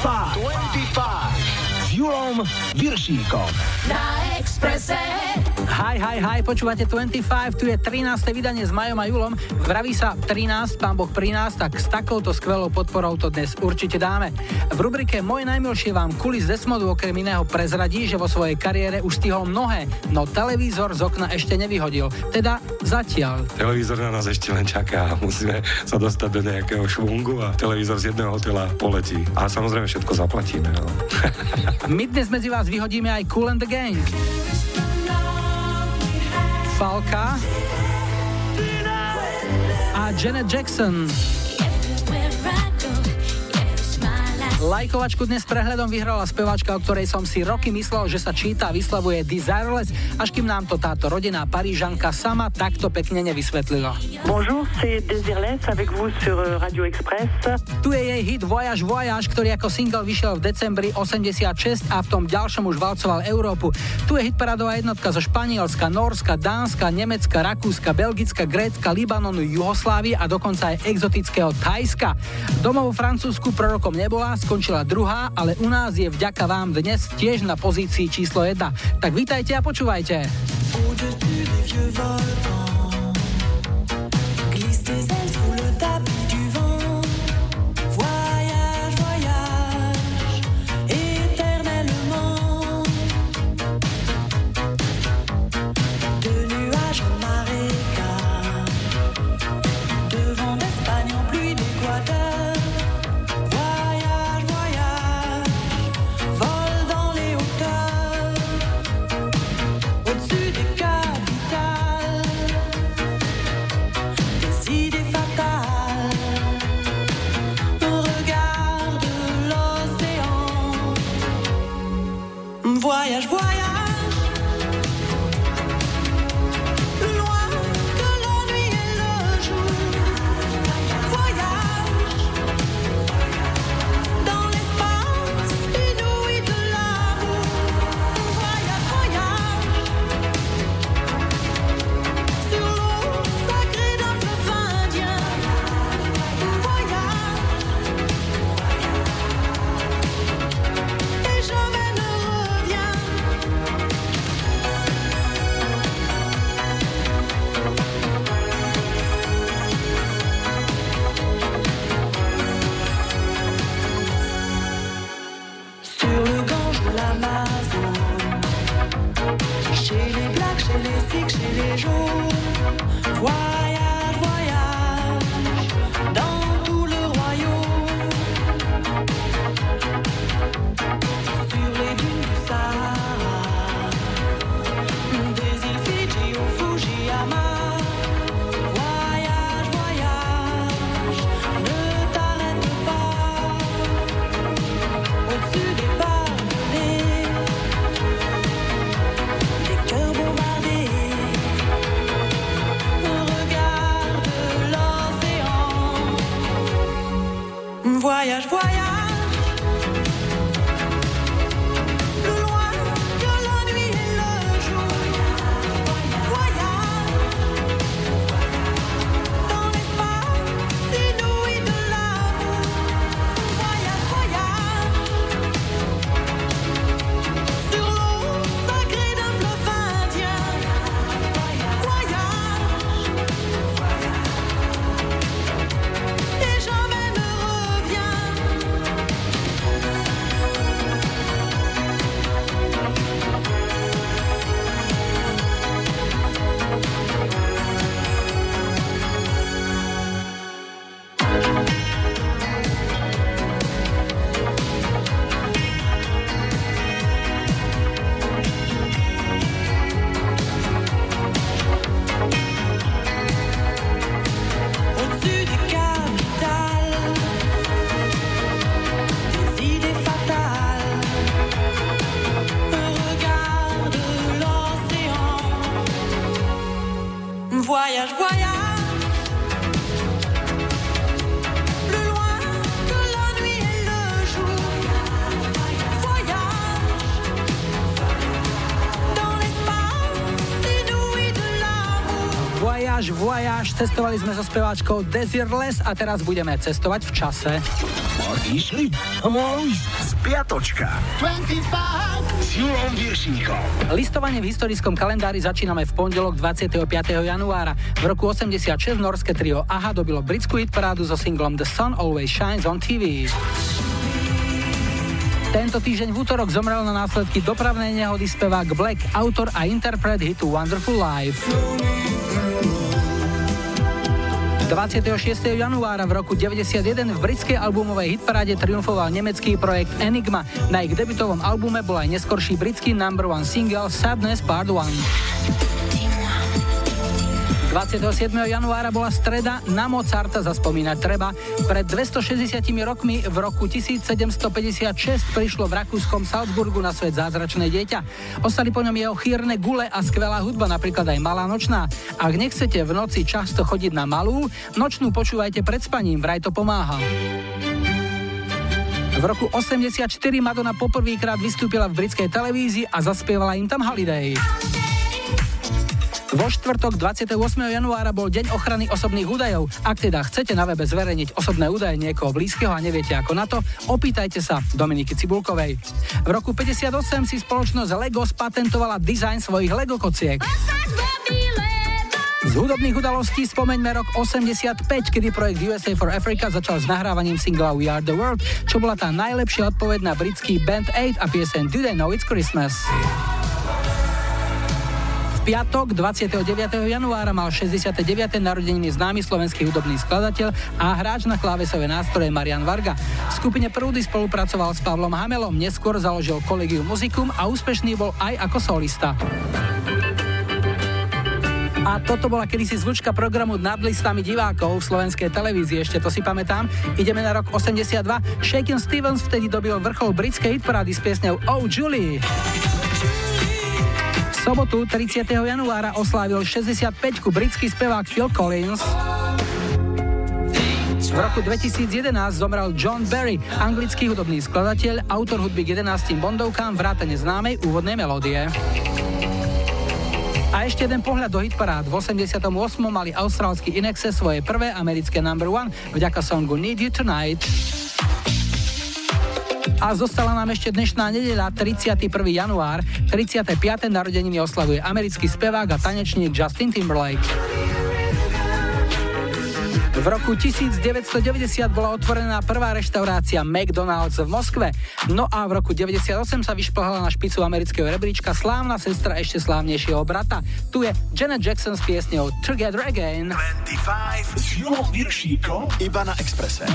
25. 25. S Julom Viršíkom. Na Expresse. Hi, hi, hi, počúvate 25, tu je 13. vydanie s Majom a Julom. Vraví sa 13, pán Boh pri nás, tak s takouto skvelou podporou to dnes určite dáme. V rubrike Moje najmilšie vám kulis Desmodu okrem iného prezradí, že vo svojej kariére už stihol mnohé, no televízor z okna ešte nevyhodil. Teda zatiaľ. Televízor na nás ešte len čaká. Musíme sa dostať do nejakého švungu a televízor z jedného hotela poletí. A samozrejme všetko zaplatíme. No. My dnes medzi vás vyhodíme aj Cool and the Gang. Falka a Janet Jackson. Lajkovačku dnes prehľadom vyhrala speváčka, o ktorej som si roky myslel, že sa číta a vyslavuje Desireless, až kým nám to táto rodinná Parížanka sama takto pekne nevysvetlila. Bonjour, c'est Desireless avec vous sur euh, Radio Express. Tu je jej hit Voyage Voyage, ktorý ako single vyšiel v decembri 86 a v tom ďalšom už valcoval Európu. Tu je hitparadová jednotka zo Španielska, Norska, Dánska, Nemecka, Rakúska, Belgicka, Grécka, Libanonu, Juhoslávie a dokonca aj exotického Thajska. Domov vo Francúzsku prorokom nebola, skončila druhá, ale u nás je vďaka vám dnes tiež na pozícii číslo 1. Tak vítajte a počúvajte. Cestovali sme so speváčkou Desireless a teraz budeme cestovať v čase. išli? Môj spiatočka. 25 s Julom Viršíkom. Listovanie v historickom kalendári začíname v pondelok 25. januára. V roku 86 norské trio AHA dobilo britskú hitparádu so singlom The Sun Always Shines on TV. Tento týždeň v útorok zomrel na následky dopravnej nehody spevák Black, autor a interpret hitu Wonderful Life. 26. januára v roku 91 v britskej albumovej hitparáde triumfoval nemecký projekt Enigma. Na ich debutovom albume bol aj neskorší britský number one single Sadness Part 1. 27. januára bola streda, na Mozarta zaspomínať treba. Pred 260 rokmi v roku 1756 prišlo v rakúskom Salzburgu na svet zázračné dieťa. Ostali po ňom jeho chýrne gule a skvelá hudba, napríklad aj Malá nočná. Ak nechcete v noci často chodiť na malú, nočnú počúvajte pred spaním, vraj to pomáha. V roku 84 Madonna poprvýkrát vystúpila v britskej televízii a zaspievala im tam Holiday. Vo štvrtok 28. januára bol Deň ochrany osobných údajov. Ak teda chcete na webe zverejniť osobné údaje niekoho blízkeho a neviete ako na to, opýtajte sa Dominiky Cibulkovej. V roku 58 si spoločnosť Lego spatentovala dizajn svojich Lego kociek. Z hudobných udalostí spomeňme rok 85, kedy projekt USA for Africa začal s nahrávaním singla We Are The World, čo bola tá najlepšia odpoveď na britský Band 8 a piesen Do They Know It's Christmas piatok 29. januára mal 69. narodeniny známy slovenský hudobný skladateľ a hráč na klávesové nástroje Marian Varga. V skupine Prúdy spolupracoval s Pavlom Hamelom, neskôr založil Collegium Musicum a úspešný bol aj ako solista. A toto bola kedysi zvučka programu nad listami divákov v slovenskej televízii, ešte to si pamätám. Ideme na rok 82. Shaken Stevens vtedy dobil vrchol britskej hitparády s piesňou Oh Julie sobotu 30. januára oslávil 65 britský spevák Phil Collins. V roku 2011 zomrel John Barry, anglický hudobný skladateľ, autor hudby k 11 bondovkám, vrátane známej úvodnej melódie. A ešte jeden pohľad do hitparád. V 88. mali austrálsky Inexe svoje prvé americké number one vďaka songu Need You Tonight. A zostala nám ešte dnešná nedeľa, 31. január. 35. narodeniny oslavuje americký spevák a tanečník Justin Timberlake. V roku 1990 bola otvorená prvá reštaurácia McDonald's v Moskve. No a v roku 98 sa vyšplhala na špicu amerického rebríčka slávna sestra ešte slávnejšieho brata. Tu je Janet Jackson s piesňou Together Again. 25 s iba na Expresse.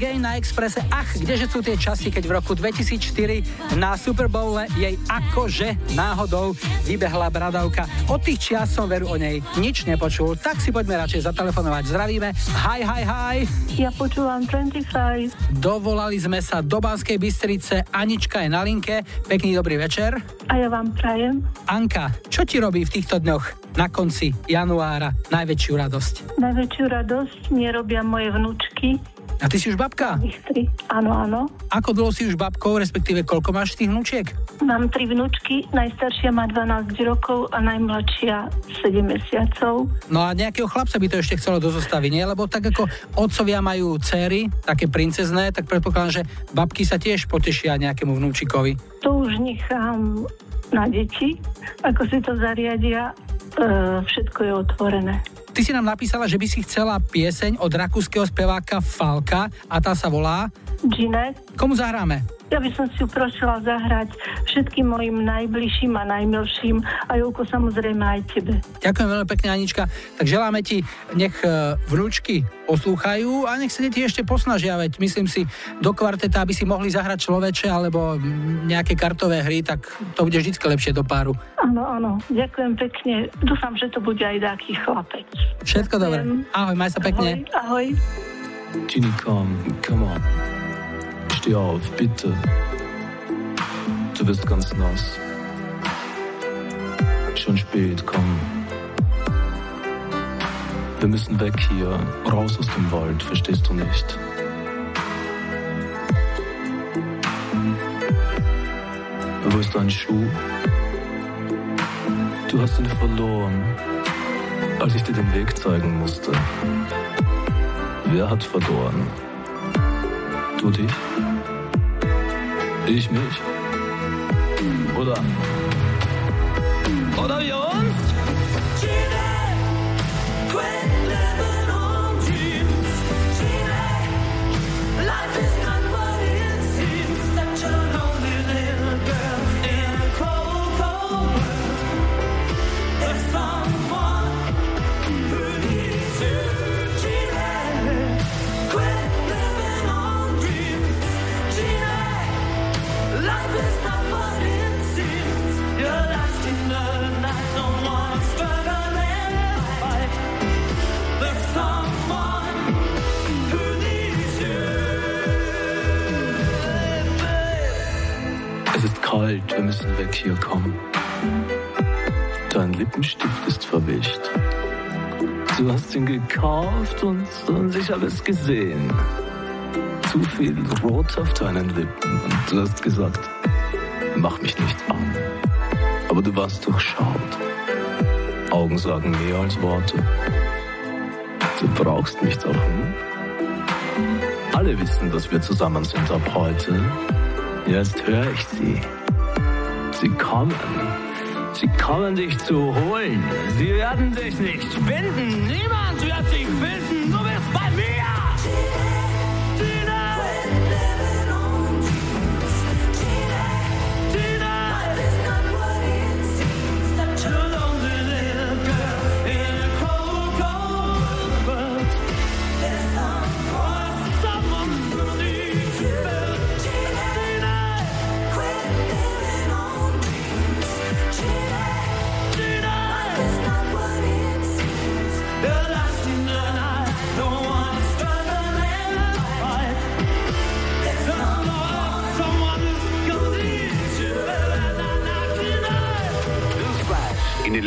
Again na Expresse. Ach, kdeže sú tie časy, keď v roku 2004 na Super Bowle jej akože náhodou vybehla bradavka. Od tých čias som veru o nej nič nepočul, tak si poďme radšej zatelefonovať. Zdravíme. Hi, hi, hi. Ja počúvam 25. Dovolali sme sa do Banskej Bystrice. Anička je na linke. Pekný dobrý večer. A ja vám prajem. Anka, čo ti robí v týchto dňoch na konci januára najväčšiu radosť? Najväčšiu radosť mi robia moje vnúčky, a ty si už babka? Áno, áno. Ako dlho si už babkou, respektíve koľko máš tých vnúčiek? Mám tri vnúčky, najstaršia má 12 rokov a najmladšia 7 mesiacov. No a nejakého chlapca by to ešte chcelo do zostavy, nie? Lebo tak ako otcovia majú céry, také princezné, tak predpokladám, že babky sa tiež potešia nejakému vnúčikovi. To už nechám na deti, ako si to zariadia, e, všetko je otvorené. Ty si nám napísala, že by si chcela pieseň od rakúskeho speváka Falka a tá sa volá... Gine. Komu zahráme? Ja by som si ju prosila zahrať všetkým mojim najbližším a najmilším a Júko samozrejme aj tebe. Ďakujem veľmi pekne, Anička. Tak želáme ti, nech e, vnúčky poslúchajú a nech sa deti ešte posnažia, veď myslím si, do kvarteta, aby si mohli zahrať človeče alebo nejaké kartové hry, tak to bude vždy lepšie do páru. Áno, áno, ďakujem pekne. Dúfam, že to bude aj taký chlapec. Všetko dobre. Ahoj, maj sa pekne. Ahoj, ahoj. Come, come on. Steh auf, bitte. Du bist ganz nass. Schon spät, komm. Wir müssen weg hier, raus aus dem Wald, verstehst du nicht? Wo ist dein Schuh? Du hast ihn verloren, als ich dir den Weg zeigen musste. Wer hat verloren? Du dich? İş mi iş? Bu da. O da yok. Gekauft und, und ich habe es gesehen. Zu viel Rot auf deinen Lippen und du hast gesagt, mach mich nicht an. Aber du warst durchschaut. Augen sagen mehr als Worte. Du brauchst mich doch, hm? Alle wissen, dass wir zusammen sind ab heute. Jetzt höre ich sie. Sie kommen. Kommen dich zu holen. Sie werden sich nicht finden. Niemand wird sich finden.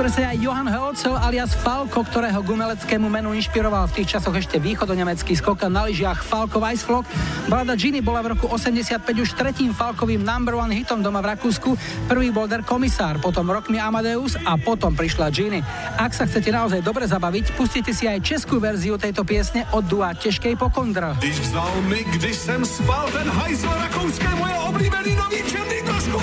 Expresse aj Johan Hölzel alias Falko, ktorého gumeleckému menu inšpiroval v tých časoch ešte východonemecký skokan na lyžiach Falko Weissflog. Balada Ginny bola v roku 85 už tretím Falkovým number one hitom doma v Rakúsku. Prvý bol Der Komisár, potom Rock mi Amadeus a potom prišla Ginny. Ak sa chcete naozaj dobre zabaviť, pustite si aj českú verziu tejto piesne od dua Teškej pokondr. Když vzal mi, když jsem spal, ten hajzl rakouské moje oblíbený nový černý trošku.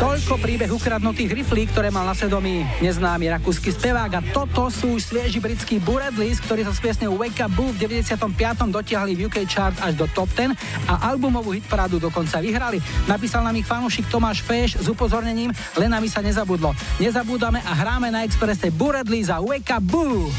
Toľko príbeh ukradnutých riflí, ktoré mal na svedomí neznámy rakúsky spevák a toto sú už svieži britskí Buredlis, ktorí sa s piesňou Wake Up Boo v 95. dotiahli v UK chart až do top 10 a albumovú hitparádu dokonca vyhrali. Napísal nám ich fanúšik Tomáš Feš s upozornením, len nami sa nezabudlo. Nezabúdame a hráme na Expresse Buredlis a Wake Up Boo.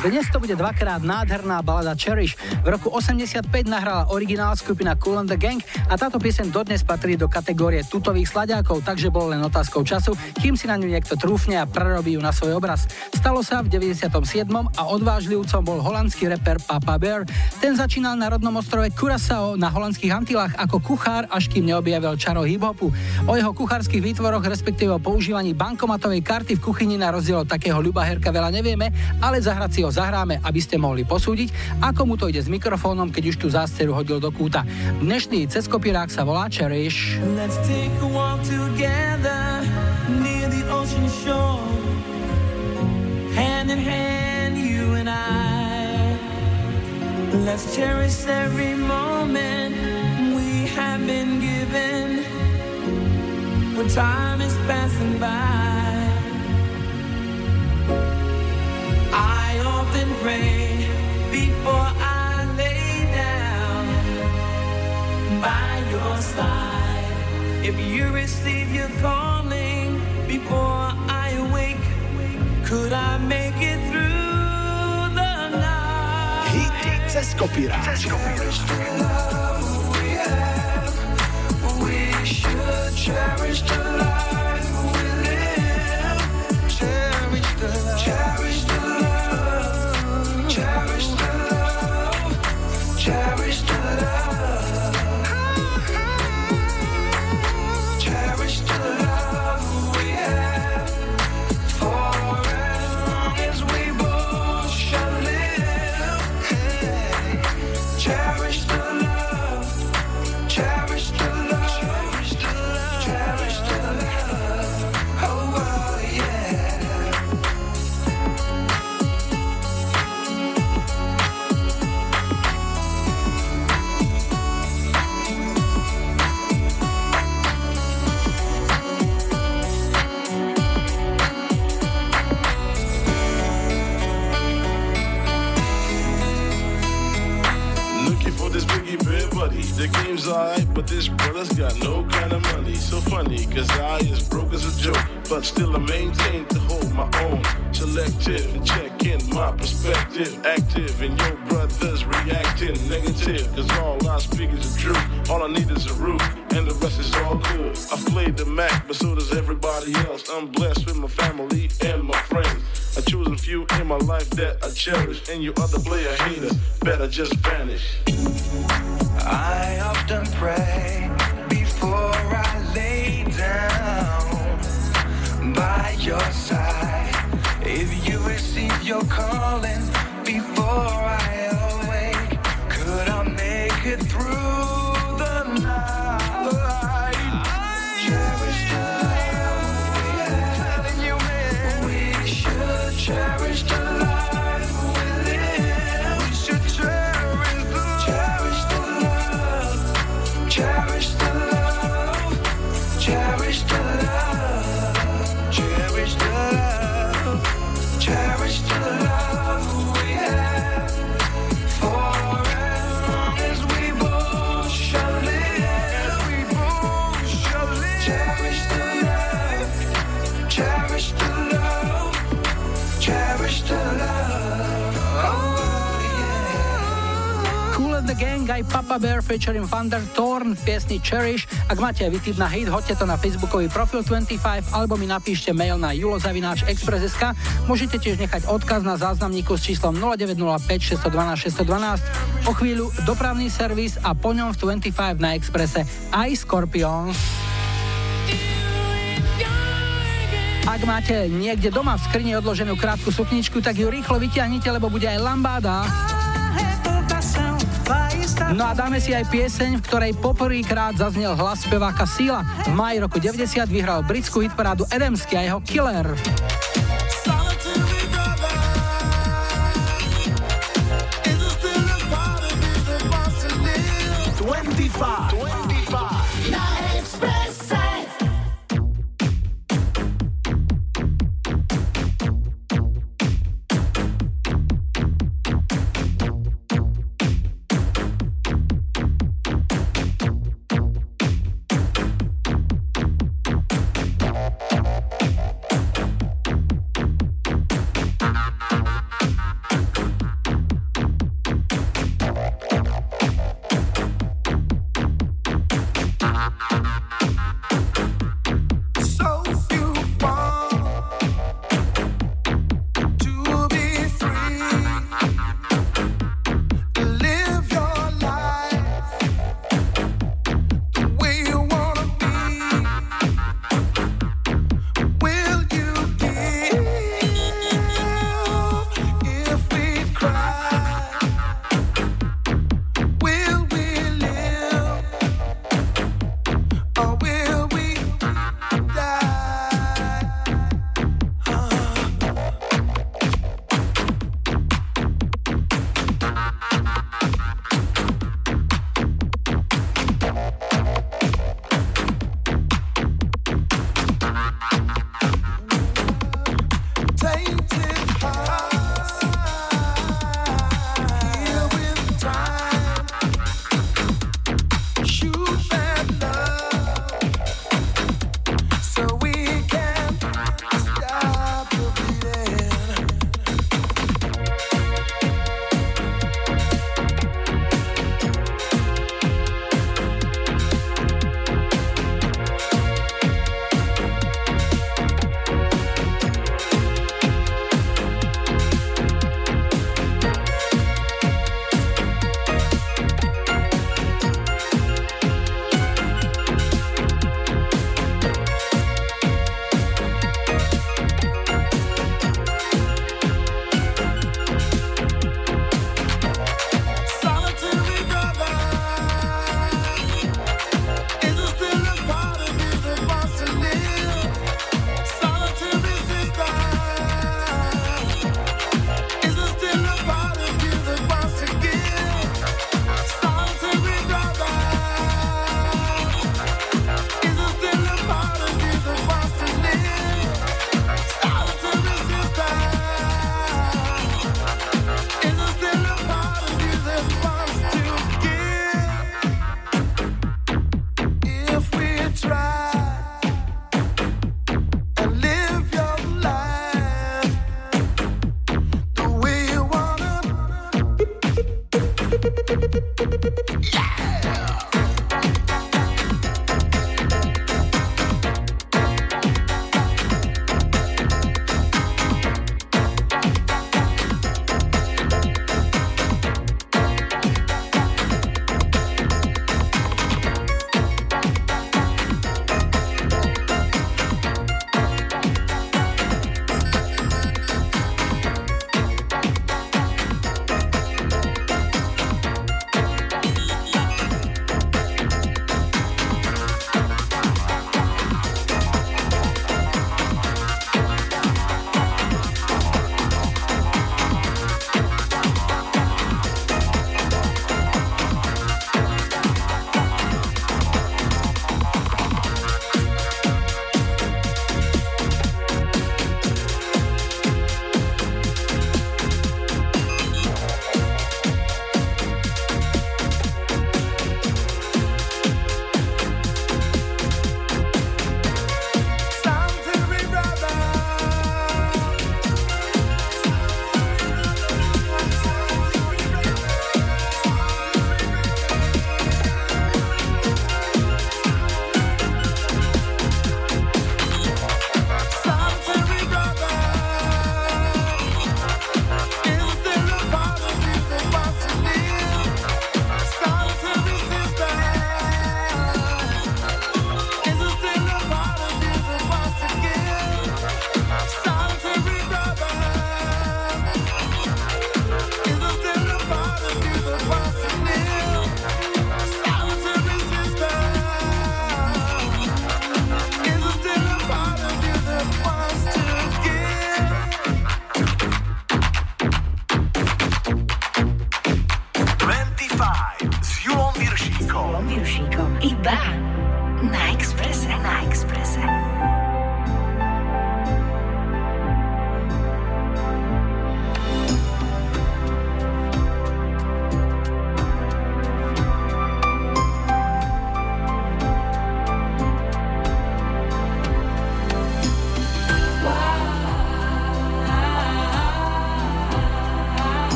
Dnes to bude dvakrát nádherná balada Cherish. V roku 85 nahrala originál skupina Cool and the Gang a táto pieseň dodnes patrí do kategórie tutových sladiakov, takže bolo len otázkou času, kým si na ňu niekto trúfne a prerobí ju na svoj obraz. Stalo sa v 97. a odvážlivcom bol holandský reper Papa Bear. Ten začínal na rodnom ostrove Curaçao na holandských Antilách ako kuchár, až kým neobjavil čaro hip-hopu. O jeho kuchárskych výtvoroch, respektíve o používaní bankomatovej karty v kuchyni na rozdiel od takého ľubaherka veľa nevieme, ale zahrať si ho zahráme, aby ste mohli posúdiť, ako mu to ide s mikrofónom, keď už tú zásteru hodil do kúta. Dnešný ceskopirák sa volá Cherish. Let's take a walk together near the ocean shore. Hand in hand, you and I. Let's cherish every moment we have been given. When time is passing by I often pray before I by your side. If you receive your calling before I wake, could I make it through the night? cez kopírák. Cez kopírák. Cherish the life we live. Cherish the love. Alright, but this brother's got no kind of money. So funny, cause I is broke as a joke, but still I maintain to hold my own. Selective and check in my perspective. Active and your brothers reacting negative, cause all I speak is the truth. All I need is a roof, and the rest is all good. I played the Mac, but so does everybody else. I'm blessed with my family and my friends. I choose a few in my life that I cherish, and you other player hater better just vanish. I often pray before I lay down by your side. If you receive your calling before I awake, could I make it through Gang aj Papa Bear featuring Thunder Thorn v piesni Cherish. Ak máte aj vytip na hit, hoďte to na facebookový profil 25 alebo mi napíšte mail na julozavináč.express.sk. Môžete tiež nechať odkaz na záznamníku s číslom 0905 612 612. O chvíľu dopravný servis a po ňom v 25 na Expresse aj Scorpions. Ak máte niekde doma v skrini odloženú krátku sukničku, tak ju rýchlo vytiahnite, lebo bude aj lambáda. No a dáme si aj pieseň, v ktorej poprvýkrát zaznel hlas speváka Sila. V maji roku 90 vyhral britskú hitparádu Adamsky a jeho Killer.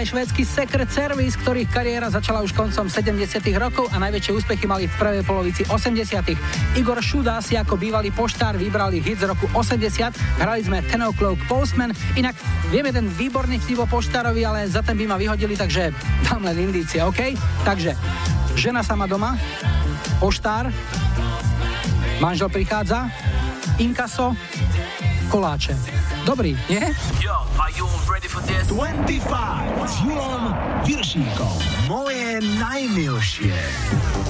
Aj švédsky Secret Service, ktorých kariéra začala už koncom 70 rokov a najväčšie úspechy mali v prvej polovici 80 Igor Šuda si ako bývalý poštár vybral ich hit z roku 80. Hrali sme Ten O'Clock Postman. Inak viem jeden výborný vtip o poštárovi, ale za ten by ma vyhodili, takže dám len indície, OK? Takže, žena sama doma, poštár, manžel prichádza, inkaso, koláče. Dobrý, nie? Yo, are you ready for this? 25 s Julom Viršíkom. Moje najmilšie.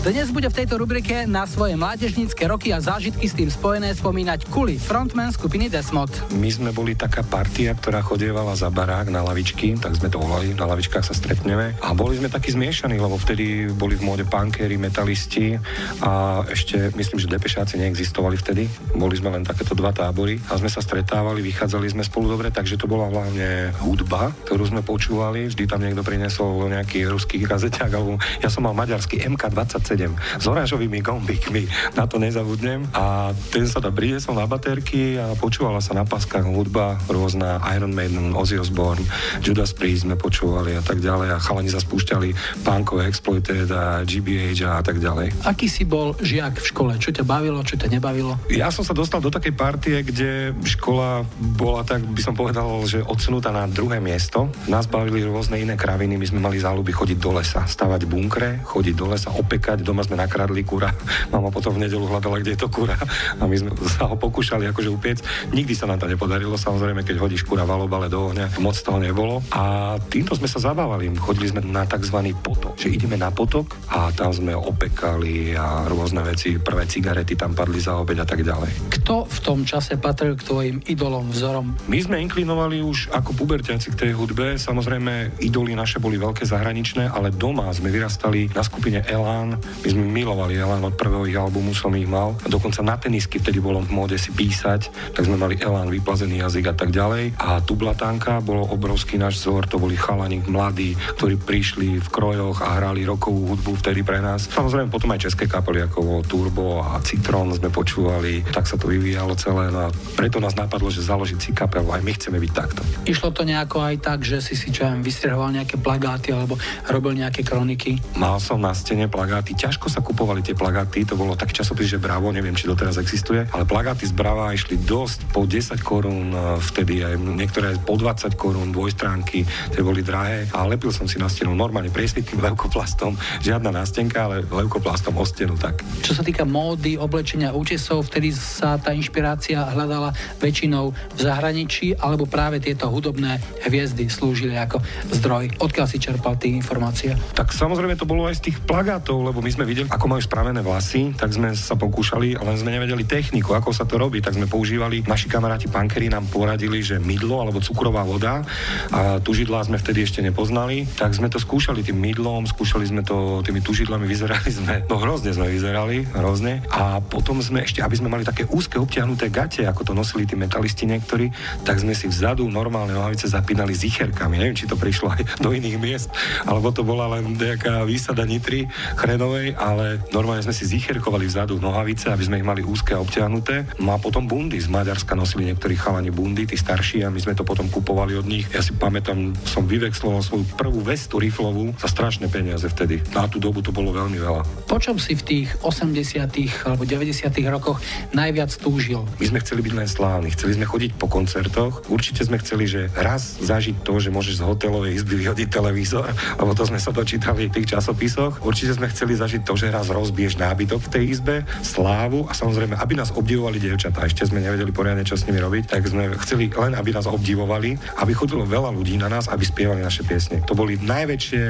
Dnes bude v tejto rubrike na svoje mládežnícke roky a zážitky s tým spojené spomínať Kuli, frontman skupiny Desmod. My sme boli taká partia, ktorá chodievala za barák na lavičky, tak sme to volali, na lavičkách sa stretneme. A boli sme takí zmiešaní, lebo vtedy boli v móde punkery, metalisti a ešte myslím, že depešáci neexistovali vtedy. Boli sme len takéto dva tábory a sme sa stretávali, vychádzali sme spolu dobre, takže to bola hlavne hudba, ktorú sme počúvali. Vždy tam niekto prinesol nejaký ruský kazeťák, alebo ja som mal maďarský MK27 s oranžovými gombíkmi, na to nezabudnem. A ten sa tam priniesol na baterky a počúvala sa na paskách hudba rôzna Iron Maiden, Ozzy Osbourne, Judas Priest sme počúvali a tak ďalej a chalani sa spúšťali punkové Exploited a GBH a tak ďalej. Aký si bol žiak v škole? Čo ťa bavilo, čo ťa nebavilo? Ja som sa dostal do takej partie, kde škola bola tak, by som povedal, že odsunutá na druhé miesto. Nás bavili rôzne iné kraviny, my sme mali záľuby chodiť do lesa, stavať bunkre, chodiť do lesa, opekať, doma sme nakradli kura. Mama potom v nedelu hľadala, kde je to kura a my sme sa ho pokúšali akože upiec. Nikdy sa nám to nepodarilo, samozrejme, keď hodíš kura v alobale do ohňa, moc toho nebolo. A týmto sme sa zabávali. Chodili sme na tzv. potok, že ideme na potok a tam sme opekali a rôzne veci, prvé cigarety tam padli za obeď a tak ďalej. Kto v tom čase patril k tvojim idolom, vzorom? My sme inklinovali už ako pubertiaci k tej hudbe. Samozrejme, idoly naše boli veľké zahraničné, ale doma sme vyrastali na skupine Elán. My sme milovali Elán od prvého ich albumu, som ich mal. A dokonca na tenisky vtedy bolo v móde si písať, tak sme mali Elán, vyplazený jazyk a tak ďalej. A Tublatánka bolo obrovský náš vzor, to boli chalani mladí, ktorí prišli v krojoch a hrali rokovú hudbu vtedy pre nás. Samozrejme potom aj české kapely ako Turbo a Citron sme počúvali, tak sa to vyvíjalo celé. No a preto nás napadlo, že založiť si kapelu, aj my chceme byť takto. Išlo to nejako aj tak, že si si čo vystrihoval nejaké plagáty alebo robil nejaké kroniky? Mal som na stene plagáty, ťažko sa kupovali tie plagáty, to bolo tak časopis, že Bravo, neviem, či doteraz existuje, ale plagáty z Brava išli dosť po 10 korún e, vtedy, aj niektoré aj po 20 korún, dvojstránky, tie boli drahé a lepil som si na stenu normálne priesvitným leukoplastom, žiadna nástenka, ale leukoplastom o stenu tak. Čo sa týka módy, oblečenia, účesov, vtedy sa tá inšpirácia hľadala väčšinou v zahraničí, alebo práve tieto hudobné hviezdy slúžili ako zdroj. Odkiaľ si čerpal tie informácie? Tak samozrejme to bolo aj z tých plagátov, lebo my sme videli, ako majú spravené vlasy, tak sme sa pokúšali, len sme nevedeli techniku, ako sa to robí, tak sme používali, naši kamaráti pankeri nám poradili, že mydlo alebo cukrová voda a tužidlá sme vtedy ešte nepoznali, tak sme to skúšali tým mydlom, skúšali sme to tými tužidlami, vyzerali sme, no hrozne sme vyzerali, hrozne. A potom sme ešte, aby sme mali také úzke obtiahnuté gate, ako to nosili tí metalisti niektorí, tak sme si vzadu normálne nohavice zapínali s icherkami. Neviem, či to prišlo aj do iných miest, alebo to bola len nejaká výsada nitry chrenovej, ale normálne sme si zicherkovali vzadu nohavice, aby sme ich mali úzke a obtiahnuté. No a potom bundy z Maďarska nosili niektorí chalani bundy, tí starší, a my sme to potom kupovali od nich. Ja si pamätám, som vyvexloval svoju prvú vestu riflovú za strašné peniaze vtedy. Na tú dobu to bolo veľmi veľa. Po čom si v tých 80. alebo 90. rokoch najviac túžil? My sme chceli byť len slávni, chceli sme chodiť po koncertoch. Určite sme chceli, že raz zažiť to, že môžeš z hotelovej izby vyhodiť televízor, lebo to sme sa dočítali v tých časopisoch. Určite sme chceli zažiť to, že raz rozbiješ nábytok v tej izbe, slávu a samozrejme, aby nás obdivovali dievčatá. Ešte sme nevedeli poriadne, čo s nimi robiť, tak sme chceli len, aby nás obdivovali, aby chodilo veľa ľudí na nás, aby spievali naše piesne. To boli najväčšie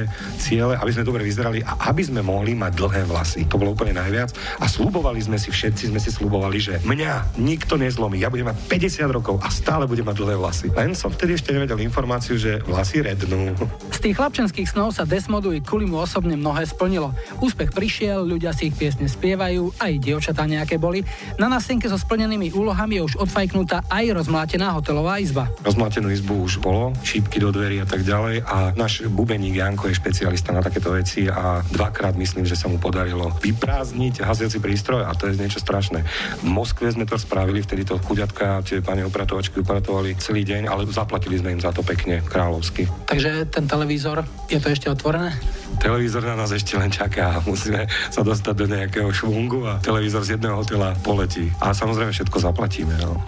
ciele, aby sme dobre vyzerali a aby sme mohli mať dlhé vlasy. To bolo úplne najviac. A slubovali sme si, všetci sme si slubovali, že mňa nikto nezlomí. Ja budem mať 50 rokov a stále budem mať dlhé vlasy. Len som vtedy ešte nevedel informáciu, že vlasy rednú. Z tých chlapčenských snov sa Desmodu i Kulimu osobne mnohé splnilo. Úspech prišiel, ľudia si ich piesne spievajú, aj dievčatá nejaké boli. Na nástenke so splnenými úlohami je už odfajknutá aj rozmlátená hotelová izba. Rozmlátenú izbu už bolo, šípky do dverí a tak ďalej a náš bubeník Janko je špecialista na takéto veci a dvakrát myslím, že sa mu podarilo vyprázdniť hasiaci prístroj a to je niečo strašné. V Moskve sme to spravili, vtedy to chuďatka, tie pani opratovačky upratovali celý deň, ale zaplatili sme im za to pekne, kráľovsky. Takže ten televízor, je to ešte otvorené? Televízor na nás ešte len čaká. Musíme sa dostať do nejakého švungu a televízor z jedného hotela poletí. A samozrejme všetko zaplatíme. No.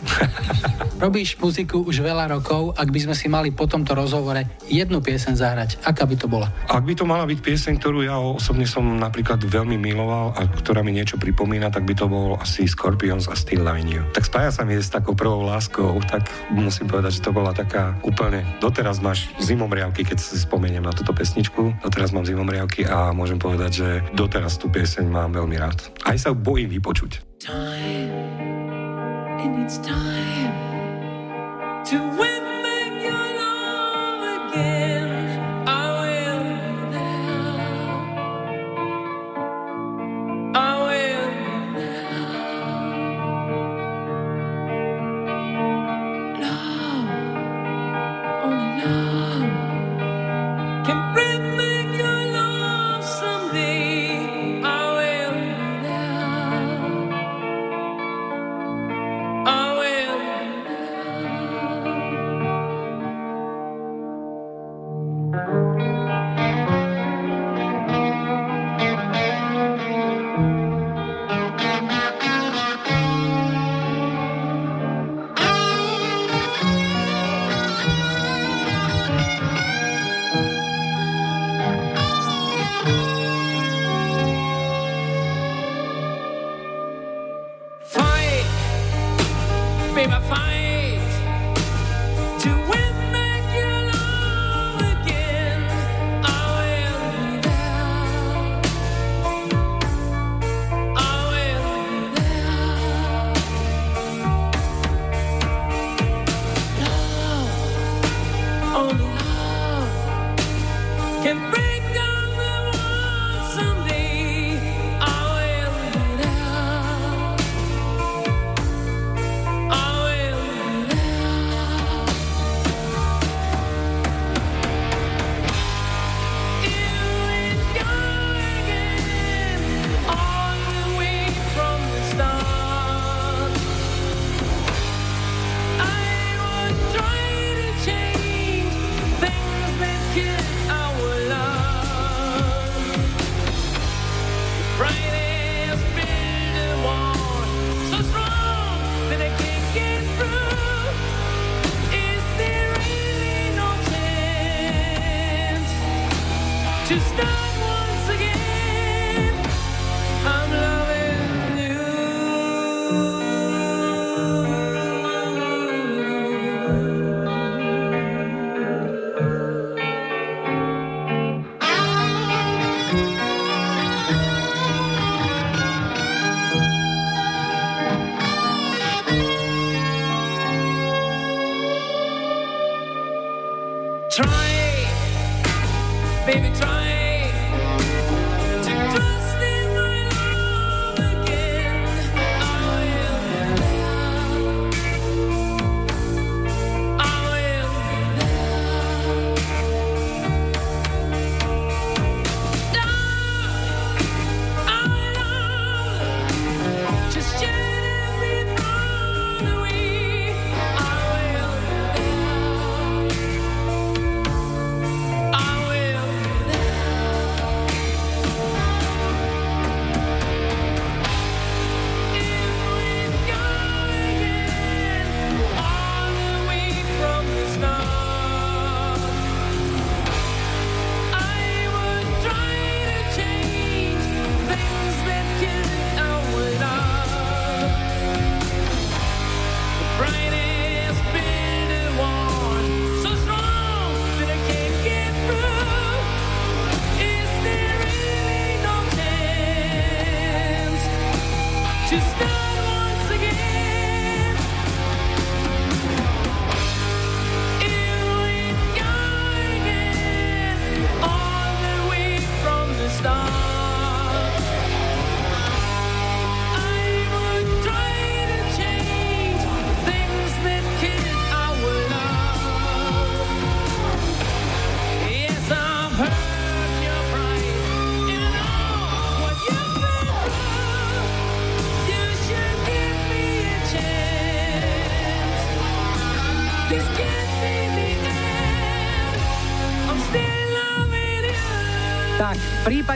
Robíš muziku už veľa rokov, ak by sme si mali po tomto rozhovore jednu piesen zahrať, aká by to bola? Ak by to mala byť pieseň, ktorú ja osobne som napríklad veľmi miloval a ktorá mi niečo pripomína, tak by to bol asi Scorpions a Still Loving You. Tak spája sa mi s takou prvou láskou, tak musím povedať, že to bola taká úplne, doteraz máš zimomriavky, keď si spomeniem na túto pesničku, doteraz mám zimomriavky a môžem povedať, že doteraz tú pieseň mám veľmi rád. Aj sa bojím vypočuť. Time, and it's time to win your love again.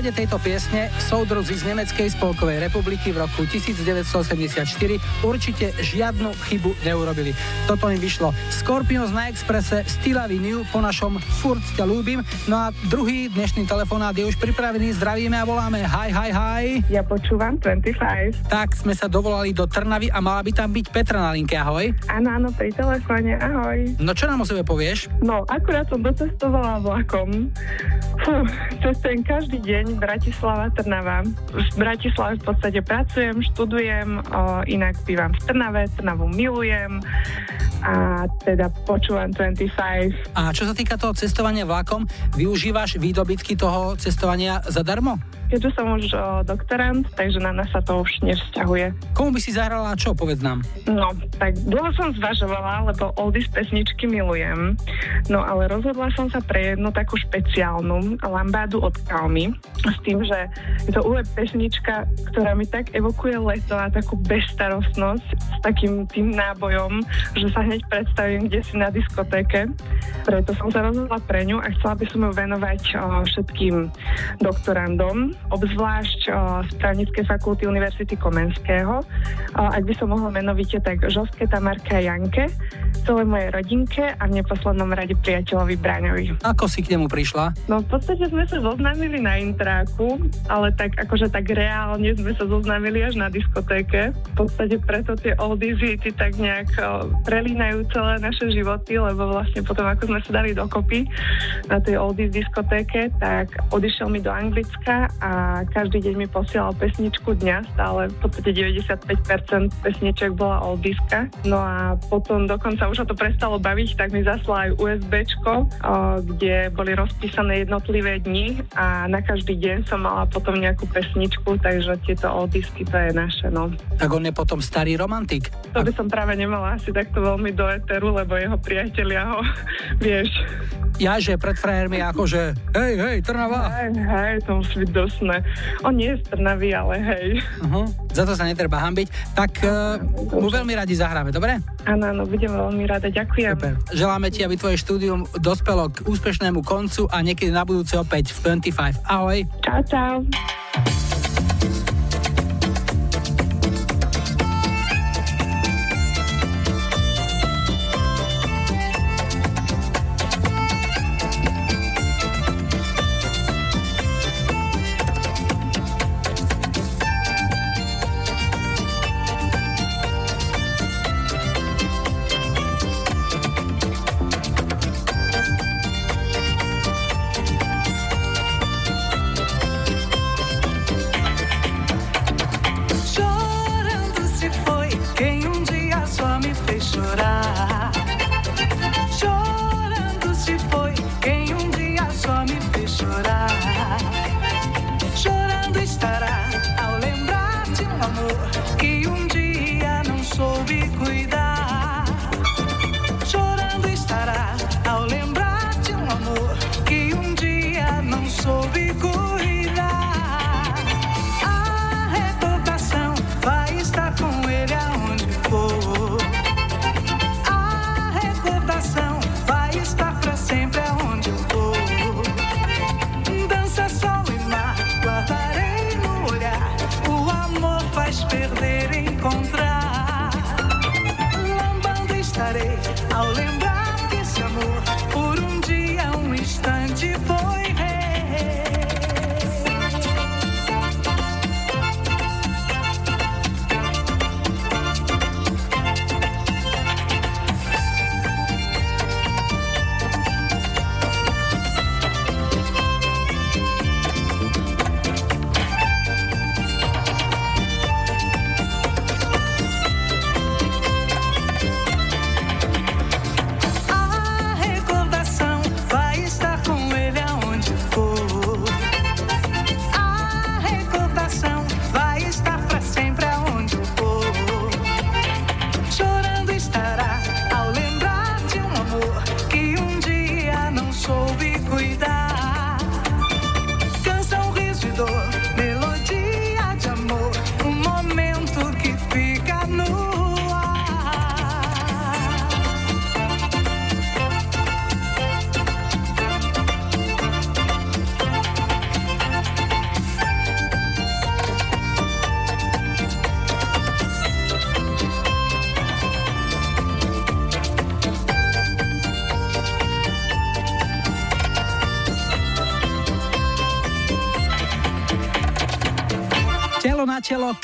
Prípade tejto piesne soudruzi z Nemeckej spolkovej republiky v roku 1984 určite žiadnu chybu neurobili. Toto im vyšlo. Scorpions na Expresse Still Love New po našom Furt ťa ľúbim. No a druhý dnešný telefonát je už pripravený. Zdravíme a voláme. Hi, hi, hi. Ja počúvam 25. Tak sme sa dovolali do Trnavy a mala by tam byť Petra na linke. Ahoj. Áno, áno, pri telefóne, ahoj. No čo nám o sebe povieš? No, akurát som docestovala vlakom. Fú, cestujem každý deň Bratislava, Trnava. V Bratislave v podstate pracujem, študujem, o, inak bývam v Trnave, Trnavu milujem a teda počúvam 25. A čo sa týka toho cestovania vlakom, využívaš výdobytky toho cestovania zadarmo? Keďže som už o, doktorant, takže na nás sa to už nevzťahuje. Komu by si zahrala a čo? Povedz nám. No, tak dlho som zvažovala, lebo oldies pesničky milujem. No ale rozhodla som sa pre jednu takú špeciálnu lambádu od Calmy s tým, že je to ULE pesnička, ktorá mi tak evokuje leto a takú bezstarostnosť s takým tým nábojom, že sa hneď predstavím kde si na diskotéke. Preto som sa rozhodla pre ňu a chcela by som ju venovať o, všetkým doktorandom, obzvlášť z právnickej fakulty Univerzity Komenského. Ak by som mohla menovite, tak Žovské, Tamarke a Janke, celé mojej rodinke a v neposlednom rade priateľovi Braňovi. Ako si k nemu prišla? No v podstate sme sa zoznámili na intráku, ale tak akože tak reálne sme sa zoznámili až na diskotéke. V podstate preto tie oldies hity tak nejak prelínajú celé naše životy, lebo vlastne potom ako sme sa dali dokopy na tej oldies diskotéke, tak odišiel mi do Anglicka a každý deň mi posielal pesničku dňa, stále v podstate 95% pesniček bola oldieska. No a potom dokonca už ho to prestalo baviť, tak mi zaslal aj USBčko, kde boli rozpísané jednotlivé dni a na každý deň som mala potom nejakú pesničku, takže tieto oldiesky to je naše, no. Tak on je potom starý romantik. To by som práve nemala asi takto veľmi do eteru, lebo jeho priatelia ho, vieš. Ja, že pred frajermi akože hej, hej, Trnava. Hej, hej, to musí byť dosné. On nie je z Trnavy, ale hej. Uh-huh. Za to sa netreba hambiť. Tak uh, mu veľmi radi zahráme, dobre? Áno, áno, budem veľmi rada, ďakujem. Super. Želáme ti, aby tvoje štúdium dospelo k úspešnému koncu a niekedy na budúce opäť v 25. Ahoj. Čau, čau.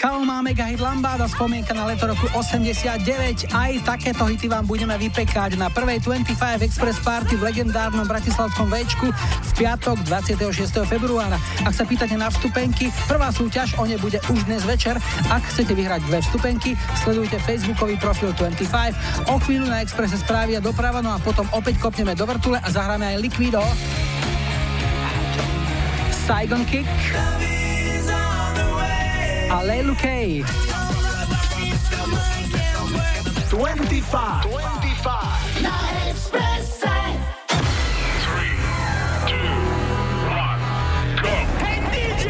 Kalma, Mega Hit Lambada, spomienka na leto roku 89. Aj takéto hity vám budeme vypekať na prvej 25 Express Party v legendárnom bratislavskom Včku v piatok 26. februára. Ak sa pýtate na vstupenky, prvá súťaž o ne bude už dnes večer. Ak chcete vyhrať dve vstupenky, sledujte facebookový profil 25. O chvíľu na Expresse správy a doprava, no a potom opäť kopneme do vrtule a zahráme aj Liquido. Saigon Kick a Leilu K. 25. 25. Na Expresse. Hey DJ!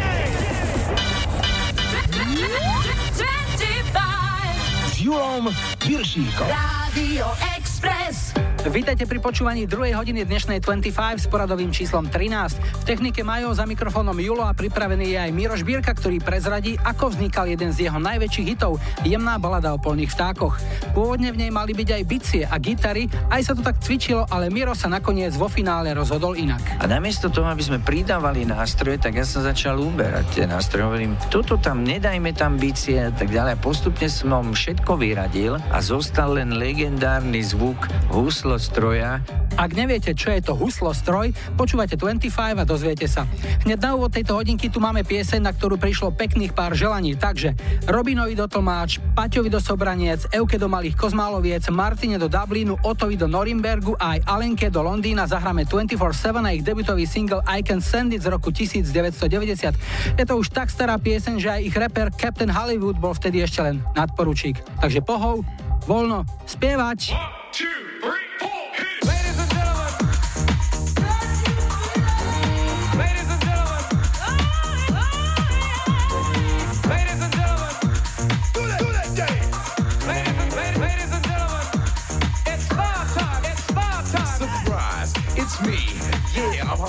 25. S Julom Viršíkom. Radio Express. Vítajte pri počúvaní druhej hodiny dnešnej 25 s poradovým číslom 13. V technike majú za mikrofónom Julo a pripravený je aj Miroš Bírka, ktorý prezradí, ako vznikal jeden z jeho najväčších hitov, jemná balada o polných vtákoch. Pôvodne v nej mali byť aj bicie a gitary, aj sa to tak cvičilo, ale Miro sa nakoniec vo finále rozhodol inak. A namiesto toho, aby sme pridávali nástroje, tak ja som začal uberať tie nástroje. Hovorím, toto tam, nedajme tam bicie a tak ďalej. Postupne som všetko vyradil a zostal len legendárny zvuk huslo stroja. Ak neviete, čo je to huslo stroj, počúvate 25 a dozviete sa. Hneď na úvod tejto hodinky tu máme pieseň, na ktorú prišlo pekných pár želaní. Takže Robinovi do Tomáč, Paťovi do Sobranec, Euke do Malých Kozmáloviec, Martine do Dublinu, Otovi do Norimbergu a aj Alenke do Londýna zahráme 24-7 a ich debutový single I Can Send It z roku 1990. Je to už tak stará pieseň, že aj ich rapper Captain Hollywood bol vtedy ešte len nadporučík. Takže pohov, voľno, spievať! Surprise,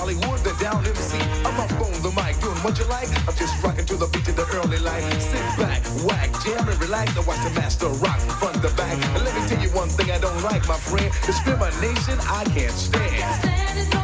Hollywood, the down MC. I'm up on the mic doing what you like. I'm just rocking to the beat of the early light. Sit back, whack, jam and relax. And watch the master rock front to back. And let me tell you one thing I don't like, my friend. Discrimination, I can't stand.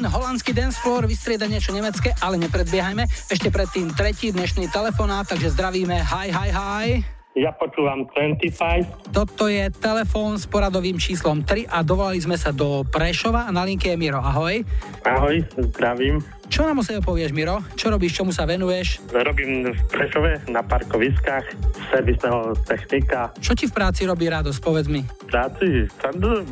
Gentlemen, holandský dance floor vystrieda niečo nemecké, ale nepredbiehajme. Ešte predtým tretí dnešný telefonát, takže zdravíme. Hi, hi, hi. Ja počúvam 25. Toto je telefón s poradovým číslom 3 a dovolali sme sa do Prešova a na linke je Miro. Ahoj. Ahoj, zdravím. Čo nám o sebe povieš, Miro? Čo robíš, čomu sa venuješ? Robím v Prešove na parkoviskách, servisného technika. Čo ti v práci robí radosť, povedz mi? Práci,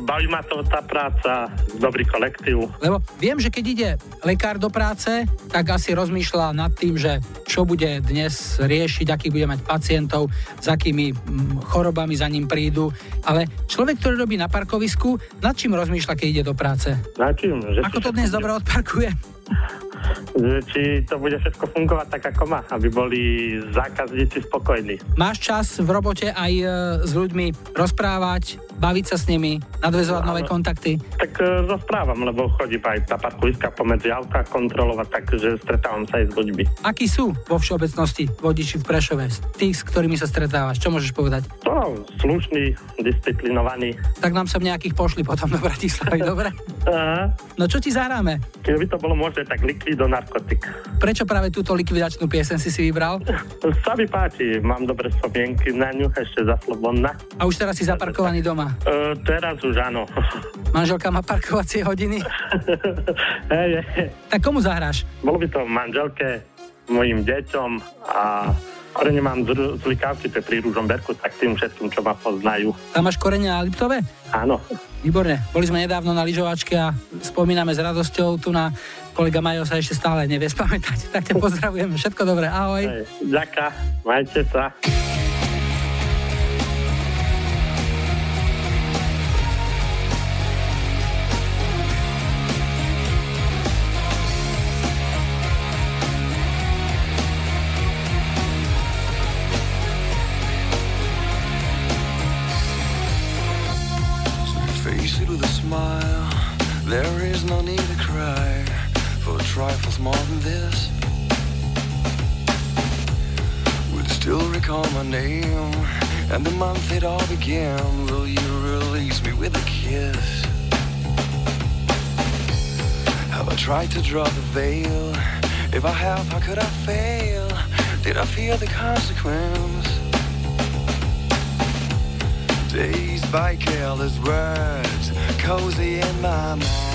baví ma to tá práca, dobrý kolektív. Lebo viem, že keď ide lekár do práce, tak asi rozmýšľa nad tým, že čo bude dnes riešiť, aký bude mať pacientov, s akými chorobami za ním prídu. Ale človek, ktorý robí na parkovisku, nad čím rozmýšľa, keď ide do práce? Nad čím? Že Ako to dnes dobre odparkuje? Či to bude všetko fungovať tak, ako má, aby boli zákazníci spokojní. Máš čas v robote aj e, s ľuďmi rozprávať, baviť sa s nimi, nadvezovať nové kontakty? Tak e, rozprávam, lebo chodím aj na parkoviska pomedzi auta kontrolovať, takže stretávam sa aj s ľuďmi. Akí sú vo všeobecnosti vodiči v Prešove? Tých, s ktorými sa stretávaš, čo môžeš povedať? To slušný, disciplinovaný. Tak nám sa nejakých pošli potom do Bratislavy, dobre? No čo ti zahráme? Keby to bolo možné, tak likvido narkotik. Prečo práve túto likvidačnú piesen si si vybral? Sa mi páči, mám dobré spomienky na ňu, ešte za slobodná. A už teraz si zaparkovaný doma? E, teraz už áno. Manželka má parkovacie hodiny? hej, hej. Tak komu zahráš? Bolo by to manželke, mojim deťom a korene mám z, z Likavčice pri Ružomberku, tak tým všetkým, čo ma poznajú. Tam máš korene na Liptove? Áno. Výborne. Boli sme nedávno na lyžovačke a spomíname s radosťou tu na kolega Majo sa ešte stále nevie spamätať. Tak ťa pozdravujem. Všetko dobré. Ahoj. Ďaká. Majte sa. The? Dazed by careless words, cozy in my mind.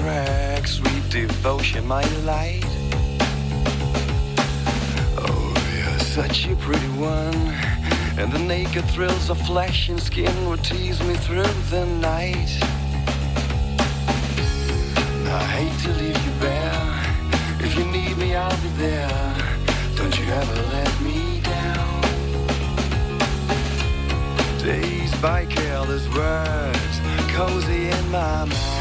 Cracks, sweet devotion, my delight. Oh, you're such a pretty one, and the naked thrills of flesh and skin would tease me through the night. I hate to leave you bare. If you need me, I'll be there. Don't you ever let me down. Dazed by careless words, cozy in my mind.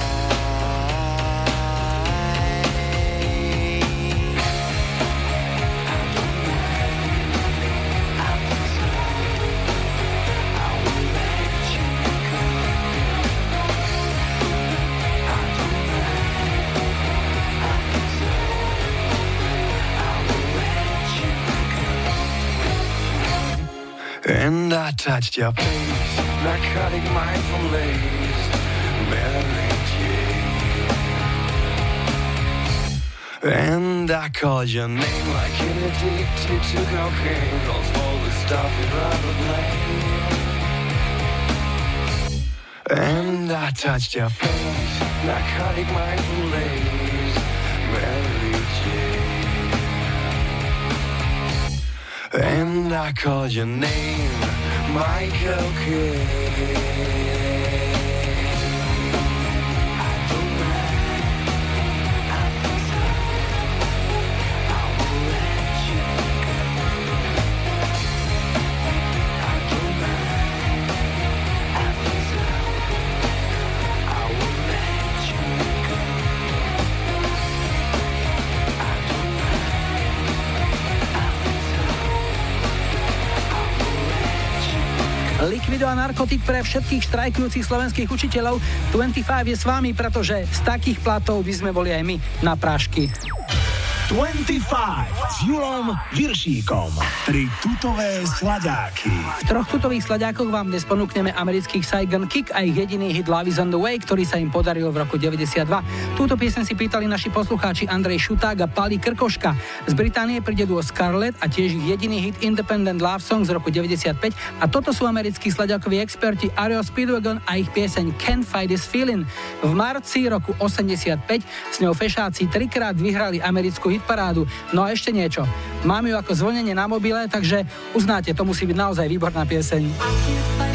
Narcotic mindful lace, Mary. And I called your name like an addicted to cocaine, all the stuff you'd rather blame. And I touched your face, narcotic mindful lace, I called your name, Michael Kidd. Video a narkotik pre všetkých štrajkujúcich slovenských učiteľov. 25 je s vami, pretože z takých platov by sme boli aj my na prášky. 25 s Julom Viršíkom. Tri tutové sladáky. V troch tutových sladákoch vám dnes ponúkneme amerických Saigon Kick a ich jediný hit Love is on the way, ktorý sa im podaril v roku 92. Túto piesen si pýtali naši poslucháči Andrej Šuták a Pali Krkoška. Z Británie príde duo Scarlett a tiež ich jediný hit Independent Love Song z roku 95 a toto sú americkí sladákoví experti Ariel Speedwagon a ich pieseň Can't Fight This Feeling. V marci roku 85 s ňou fešáci trikrát vyhrali americkú hitparádu. No a ešte niečo. Mám ju ako zvonenie na mobile, takže uznáte, to musí byť naozaj výborná pieseň.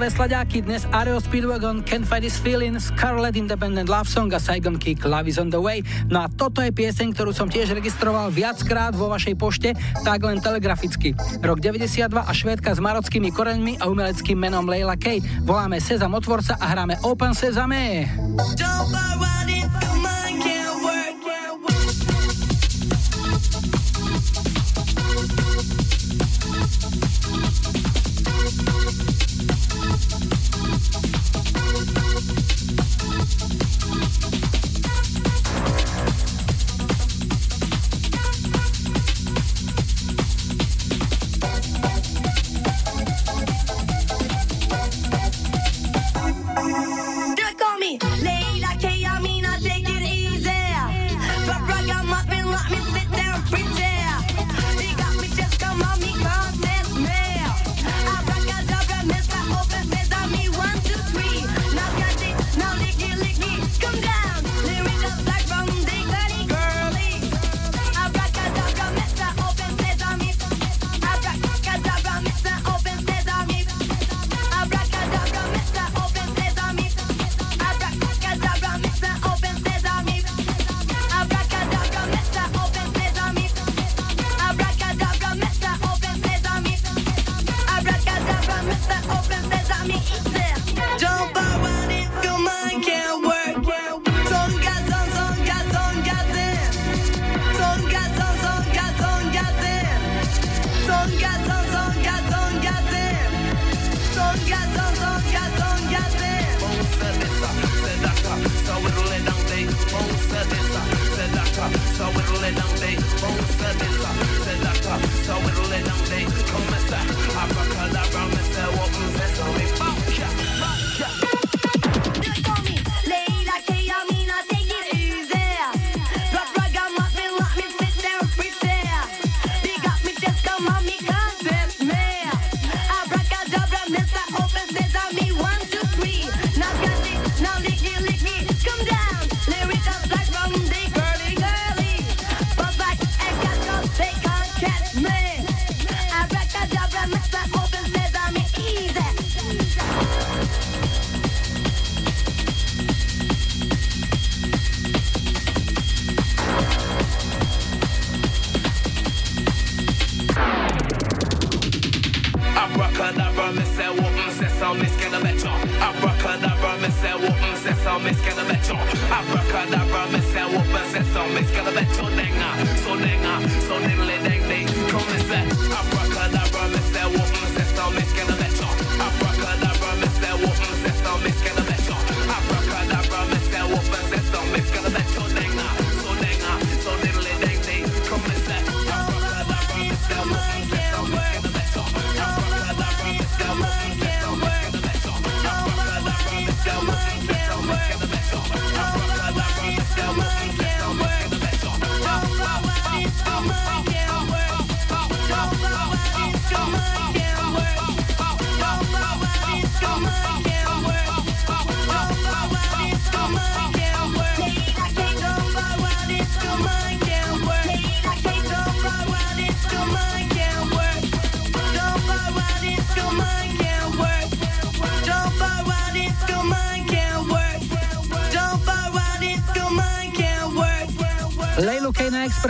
Rockové sladáky dnes Ario Speedwagon, Can't Fight This Feeling, Scarlet Independent Love Song a Saigon Kick Love is on the Way. No a toto je pieseň, ktorú som tiež registroval viackrát vo vašej pošte, tak len telegraficky. Rok 92 a švédka s marockými koreňmi a umeleckým menom Leila Kay. Voláme Sezam Otvorca a hráme Open Sezame. Don't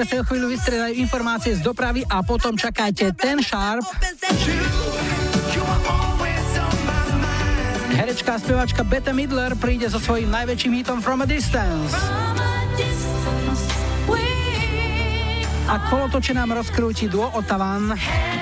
presne o chvíľu vystriedajú informácie z dopravy a potom čakajte ten šarp. Herečka a spevačka Bette Midler príde so svojím najväčším hitom From a Distance. A kolotoče nám rozkrúti duo Otavan. Hey.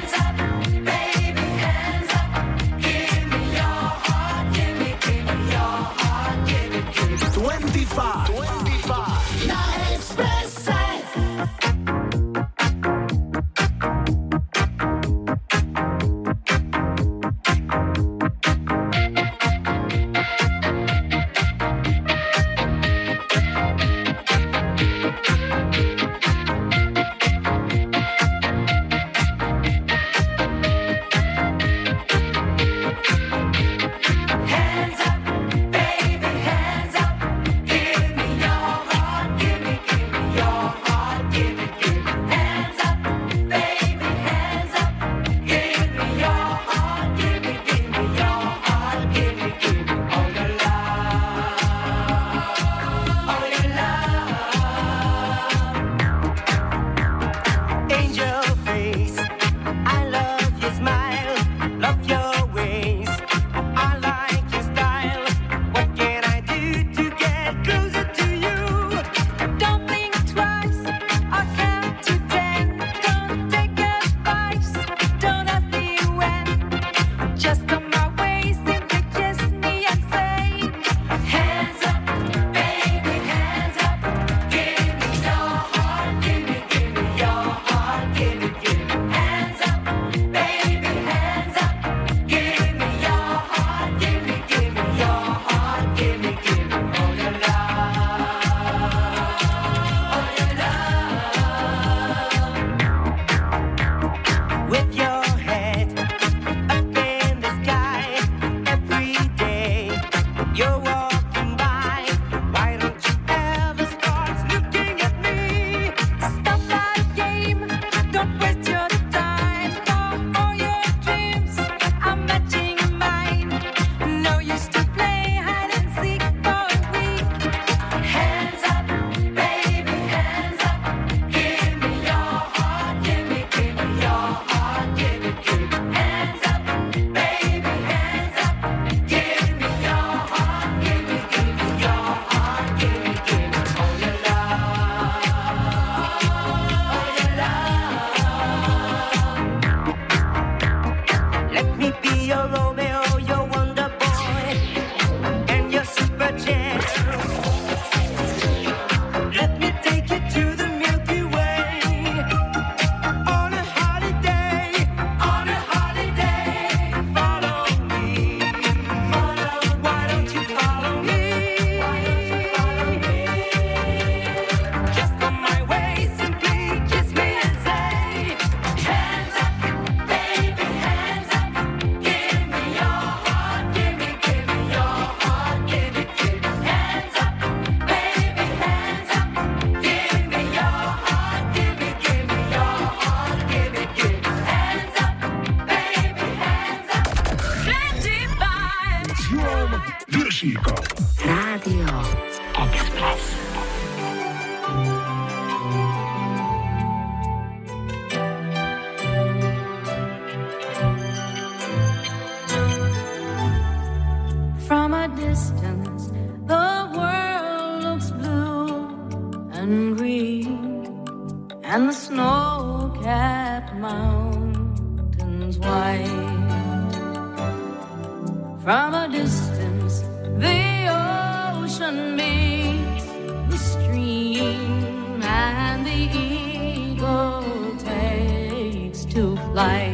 the ocean meets the stream, and the eagle takes to flight.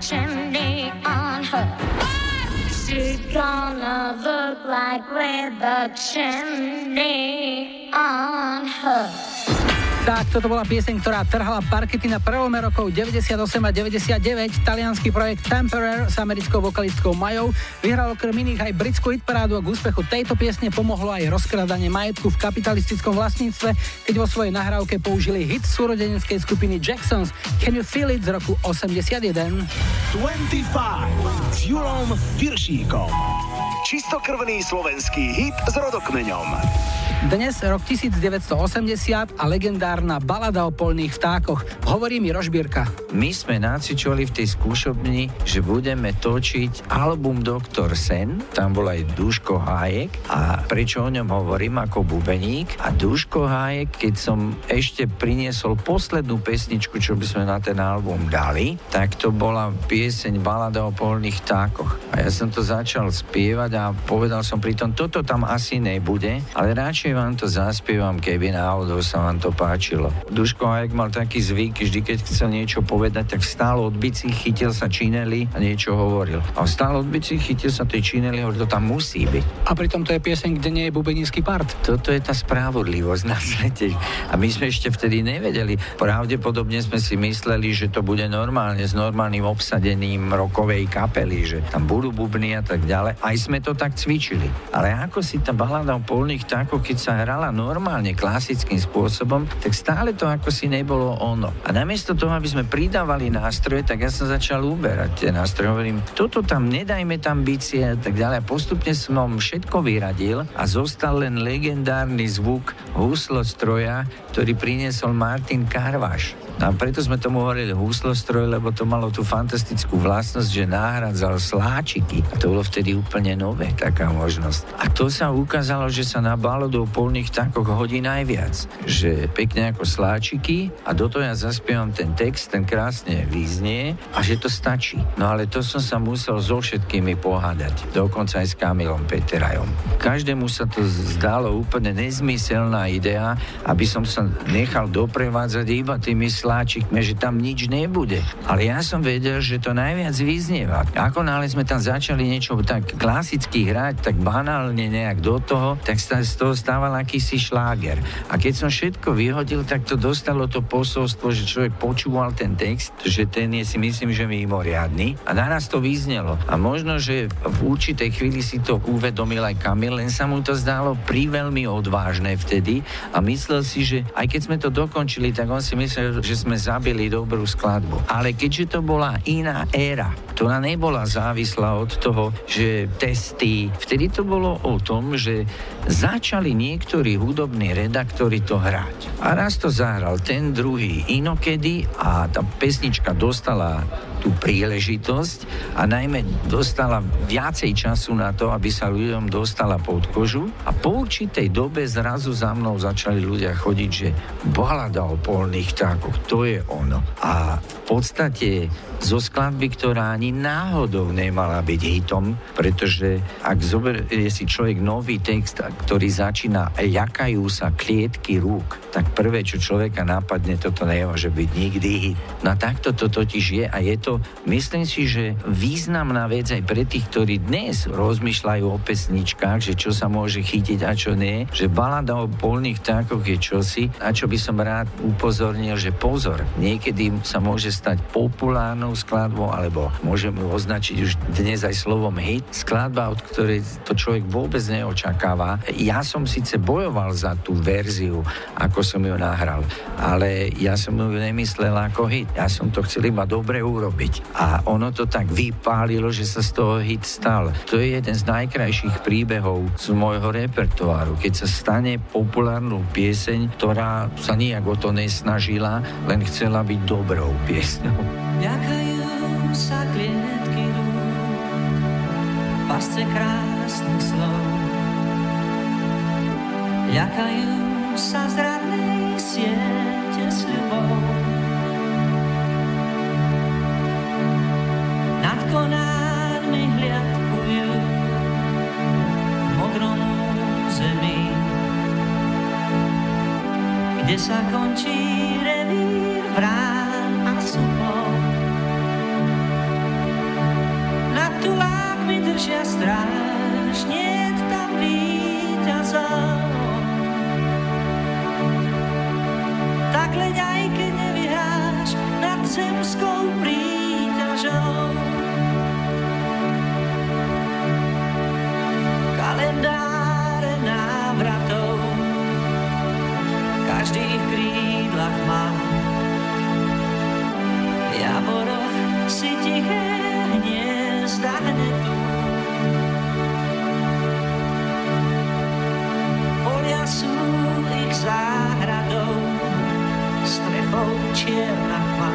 Chimney on her. She's gonna look like with a chimney on her. Tak, toto bola pieseň, ktorá trhala parkety na prelome rokov 98 a 99. Talianský projekt Temperer s americkou vokalistkou Majou vyhral okrem iných aj britskú hitparádu a k úspechu tejto piesne pomohlo aj rozkradanie majetku v kapitalistickom vlastníctve, keď vo svojej nahrávke použili hit súrodeneckej skupiny Jacksons Can You Feel It z roku 81. 25 s Julom Viršíkom. Čistokrvný slovenský hit s rodokmeňom. Dnes rok 1980 a legendárna balada o polných vtákoch. Hovorí mi Rožbírka. My sme nacičovali v tej skúšobni, že budeme točiť album Doktor Sen, tam bol aj Duško Hájek a prečo o ňom hovorím ako bubeník a Duško Hájek, keď som ešte priniesol poslednú pesničku, čo by sme na ten album dali, tak to bola pieseň Balada o polných vtákoch. A ja som to začal spievať a povedal som pritom, toto tam asi nebude, ale radšej vám to zaspievam, keby náhodou sa vám to páčilo. Duško Hajek mal taký zvyk, vždy keď chcel niečo povedať, tak stál od bicí, chytil sa čineli a niečo hovoril. A stál od bicí, chytil sa tej čineli a hovoril, to tam musí byť. A pritom to je pieseň, kde nie je bubenícky part. Toto je tá spravodlivosť na svete. A my sme ešte vtedy nevedeli. Pravdepodobne sme si mysleli, že to bude normálne s normálnym obsadením rokovej kapely, že tam budú bubny a tak ďalej. Aj sme to tak cvičili. Ale ako si tá balada o polných vtákoch, keď sa hrala normálne, klasickým spôsobom, tak stále to ako si nebolo ono. A namiesto toho, aby sme pridávali nástroje, tak ja som začal uberať tie nástroje. Hovorím, toto tam nedajme tam bicie a tak ďalej. A postupne som všetko vyradil a zostal len legendárny zvuk huslo stroja, ktorý priniesol Martin Karvaš. A preto sme tomu hovorili húslostroj, lebo to malo tú fantastickú vlastnosť, že nahradzal sláčiky. A to bolo vtedy úplne nové, taká možnosť. A to sa ukázalo, že sa na baladu o polných vtákoch hodí najviac. Že pekne ako sláčiky a do toho ja zaspievam ten text, ten krásne význie a že to stačí. No ale to som sa musel so všetkými pohádať. Dokonca aj s Kamilom Peterajom. Každému sa to zdalo úplne nezmyselná idea, aby som sa nechal doprevádzať iba tými sláčikmi, že tam nič nebude. Ale ja som vedel, že to najviac vyznieva. Ako náhle sme tam začali niečo tak klasicky hrať, tak banálne nejak do toho, tak sa z toho stával akýsi šláger. A keď som všetko vyhodil, tak to dostalo to posolstvo, že človek počúval ten text, že ten je si myslím, že mimoriadný a naraz to vyznelo. A možno, že v určitej chvíli si to uvedomil aj Kamil, len sa mu to zdalo priveľmi odvážne vtedy a myslel si, že aj keď sme to dokončili, tak on si myslel, že sme zabili dobrú skladbu. Ale keďže to bola iná éra, ktorá nebola závislá od toho, že testy, vtedy to bolo o tom, že začali niektorí hudobní redaktori to hrať. A raz to zahral ten druhý inokedy a tá pesnička dostala tú príležitosť a najmä dostala viacej času na to, aby sa ľuďom dostala pod kožu a po určitej dobe zrazu za mnou začali ľudia chodiť, že balada o polných vtákoch, to je ono. A v podstate zo skladby, ktorá ani náhodou nemala byť hitom, pretože ak zoberie si človek nový text, ktorý začína jakajú sa klietky rúk, tak prvé, čo človeka napadne, toto nemôže byť nikdy hit. No takto to totiž je a je to, myslím si, že významná vec aj pre tých, ktorí dnes rozmýšľajú o pesničkách, že čo sa môže chytiť a čo nie, že balada o polných vtákoch je čosi, a čo by som rád upozornil, že pozor, niekedy sa môže stať populárnou skladbou, alebo môžeme ju označiť už dnes aj slovom hit, skladba, od ktorej to človek vôbec neočakáva. Ja som síce bojoval za tú verziu, ako som ju nahral, ale ja som ju nemyslel ako hit. Ja som to chcel iba dobre urobiť. A ono to tak vypálilo, že sa z toho hit stal. To je jeden z najkrajších príbehov z môjho repertoáru, keď sa stane populárnu pieseň, ktorá sa nijak o to nesnažila, len chcela byť dobrou piesňou. Ďakajú sa klietky rúk, pasce krásnych slov. Ľakajú sa zradnej siete sľubov. Nad konármi hliadkujú v modrom zemi, kde sa končí revír vrán strašne tam víťazom. Tak leď aj keď nevyhráš nad zemskou príťažou. čierna tma.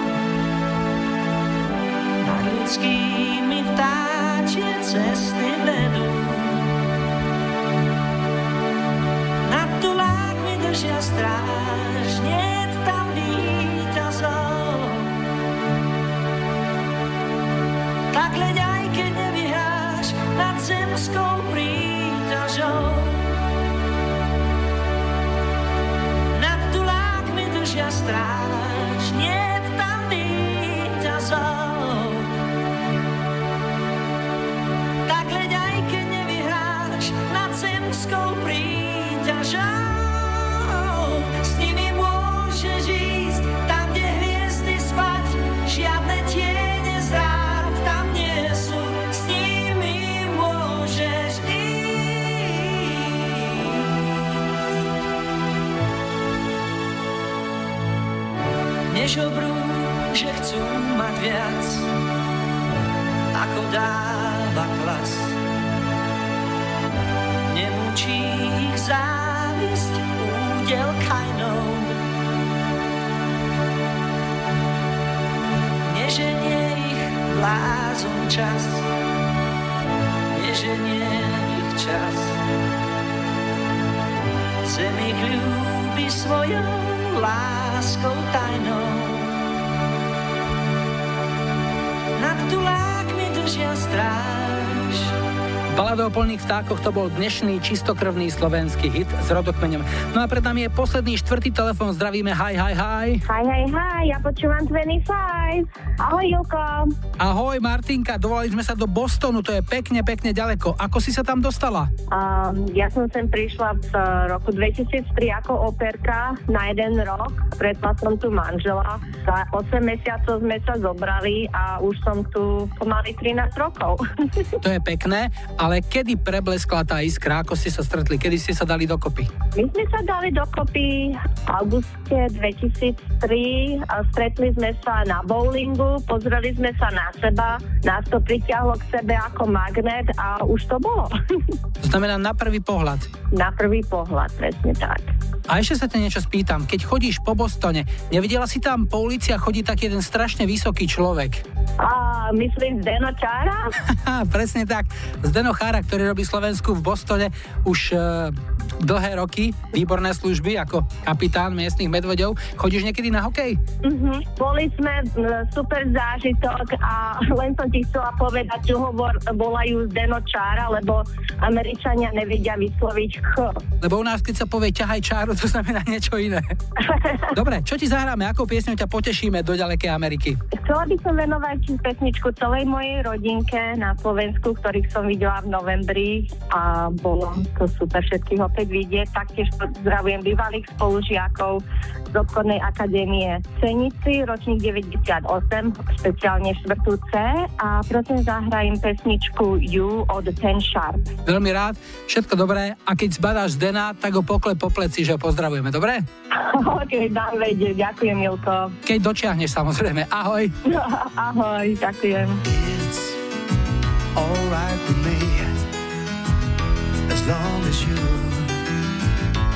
Nad ľudskými vtáčie cesty vedú. Nad tulákmi držia stráž, nie tam víc. Blázon čas, neženie ich čas. Zem ich ľúbi svojou láskou tajnou. Nad tulákmi držia stráž. Balada o polných vtákoch to bol dnešný čistokrvný slovenský hit s rodokmeňom. No a pred nami je posledný štvrtý telefón. Zdravíme, hi, hi, hi. Hi, hi, hi, ja počúvam 25. Ahoj, Julko. Ahoj Martinka, dovolali sme sa do Bostonu, to je pekne, pekne ďaleko. Ako si sa tam dostala? Um, ja som sem prišla v roku 2003 ako operka na jeden rok. Predtým som tu manžela. Za 8 mesiacov sme sa zobrali a už som tu pomaly 13 rokov. To je pekné, ale kedy prebleskla tá iskra, ako ste sa stretli, kedy ste sa dali dokopy? My sme sa dali dokopy v auguste 2003. a Stretli sme sa na bowlingu, pozreli sme sa na seba, nás to pritiahlo k sebe ako magnet a už to bolo. To znamená na prvý pohľad. na prvý pohľad, presne tak. A ešte sa te niečo spýtam. Keď chodíš po Bostone, nevidela si tam po ulici a chodí taký jeden strašne vysoký človek? A myslím Zdeno Čára? Presne tak. Zdeno Chára, ktorý robí Slovensku v Bostone už e, dlhé roky, výborné služby ako kapitán miestnych medveďov. Chodíš niekedy na hokej? Mhm. Boli sme m, super zážitok a len som ti chcela povedať, čo hovor volajú Zdeno Čára, lebo Američania nevedia vysloviť ch. Lebo u nás, keď sa povie ťahaj čáru, to znamená niečo iné. Dobre, čo ti zahráme? Akou piesňou ťa potešíme do ďalekej Ameriky? Chcela by som venovať pesničku celej mojej rodinke na Slovensku, ktorých som videla v novembri a bolo to super všetkých opäť vidieť. Taktiež pozdravujem bývalých spolužiakov z obchodnej akadémie Cenici, ročník 98, špeciálne štvrtú C a prosím zahrajem pesničku You od Ten Sharp. Veľmi rád, všetko dobré a keď zbadáš Zdena, tak ho pokle po pleci, že ho pozdravujeme, dobre? ok, dám vedieť, ďakujem Milko. Keď dočiahneš samozrejme, ahoj. Ahoj, ďakujem. alright with me as long as you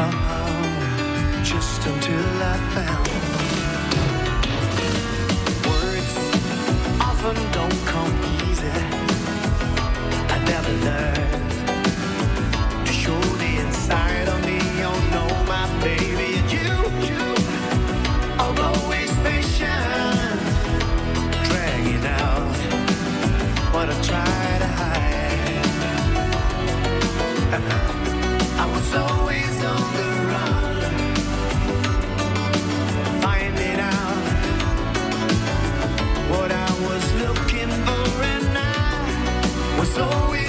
Uh-huh. just until I found words often don't come easy. I never learned to show the inside of me. Oh, my baby, and you, you always patient, dragging out what I try to hide. Uh-huh. I was always. so easy.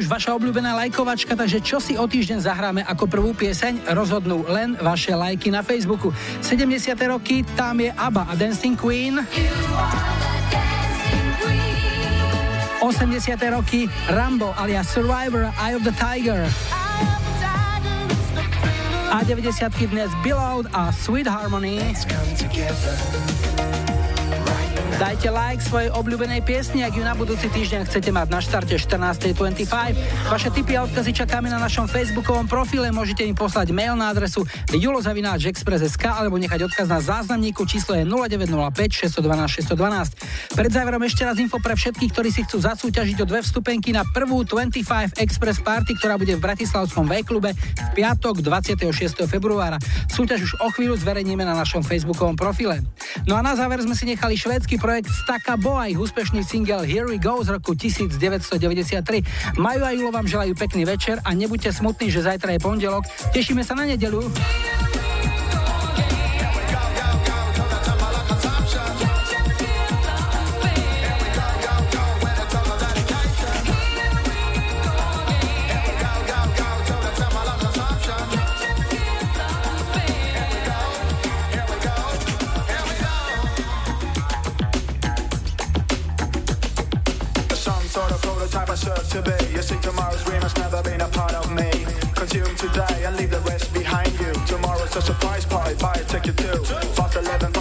Už vaša obľúbená lajkovačka, takže čo si o týždeň zahráme ako prvú pieseň, rozhodnú len vaše lajky na Facebooku. 70. roky, tam je ABBA a Dancing Queen. 80. roky, Rambo alias Survivor, Eye of the Tiger. A 90. dnes Below a Sweet Harmony. Dajte like svojej obľúbenej piesni, ak ju na budúci týždeň chcete mať na štarte 14.25. Vaše tipy a odkazy čakáme na našom facebookovom profile. Môžete mi poslať mail na adresu julozavináčexpress.sk alebo nechať odkaz na záznamníku. Číslo je 0905 612 612. Pred záverom ešte raz info pre všetkých, ktorí si chcú zasúťažiť o dve vstupenky na prvú 25 Express Party, ktorá bude v Bratislavskom V-klube v piatok 26. februára. Súťaž už o chvíľu zverejníme na našom facebookovom profile. No a na záver sme si nechali švédsky projekt Staka Boa, ich úspešný single Here We Go z roku 1993. Majú a Julo vám želajú pekný večer a nebuďte smutní, že zajtra je pondelok. Tešíme sa na nedelu. Serve to be. You see, tomorrow's dream has never been a part of me. Consume today and leave the rest behind you. Tomorrow's a surprise party, buy a ticket too. Past 11,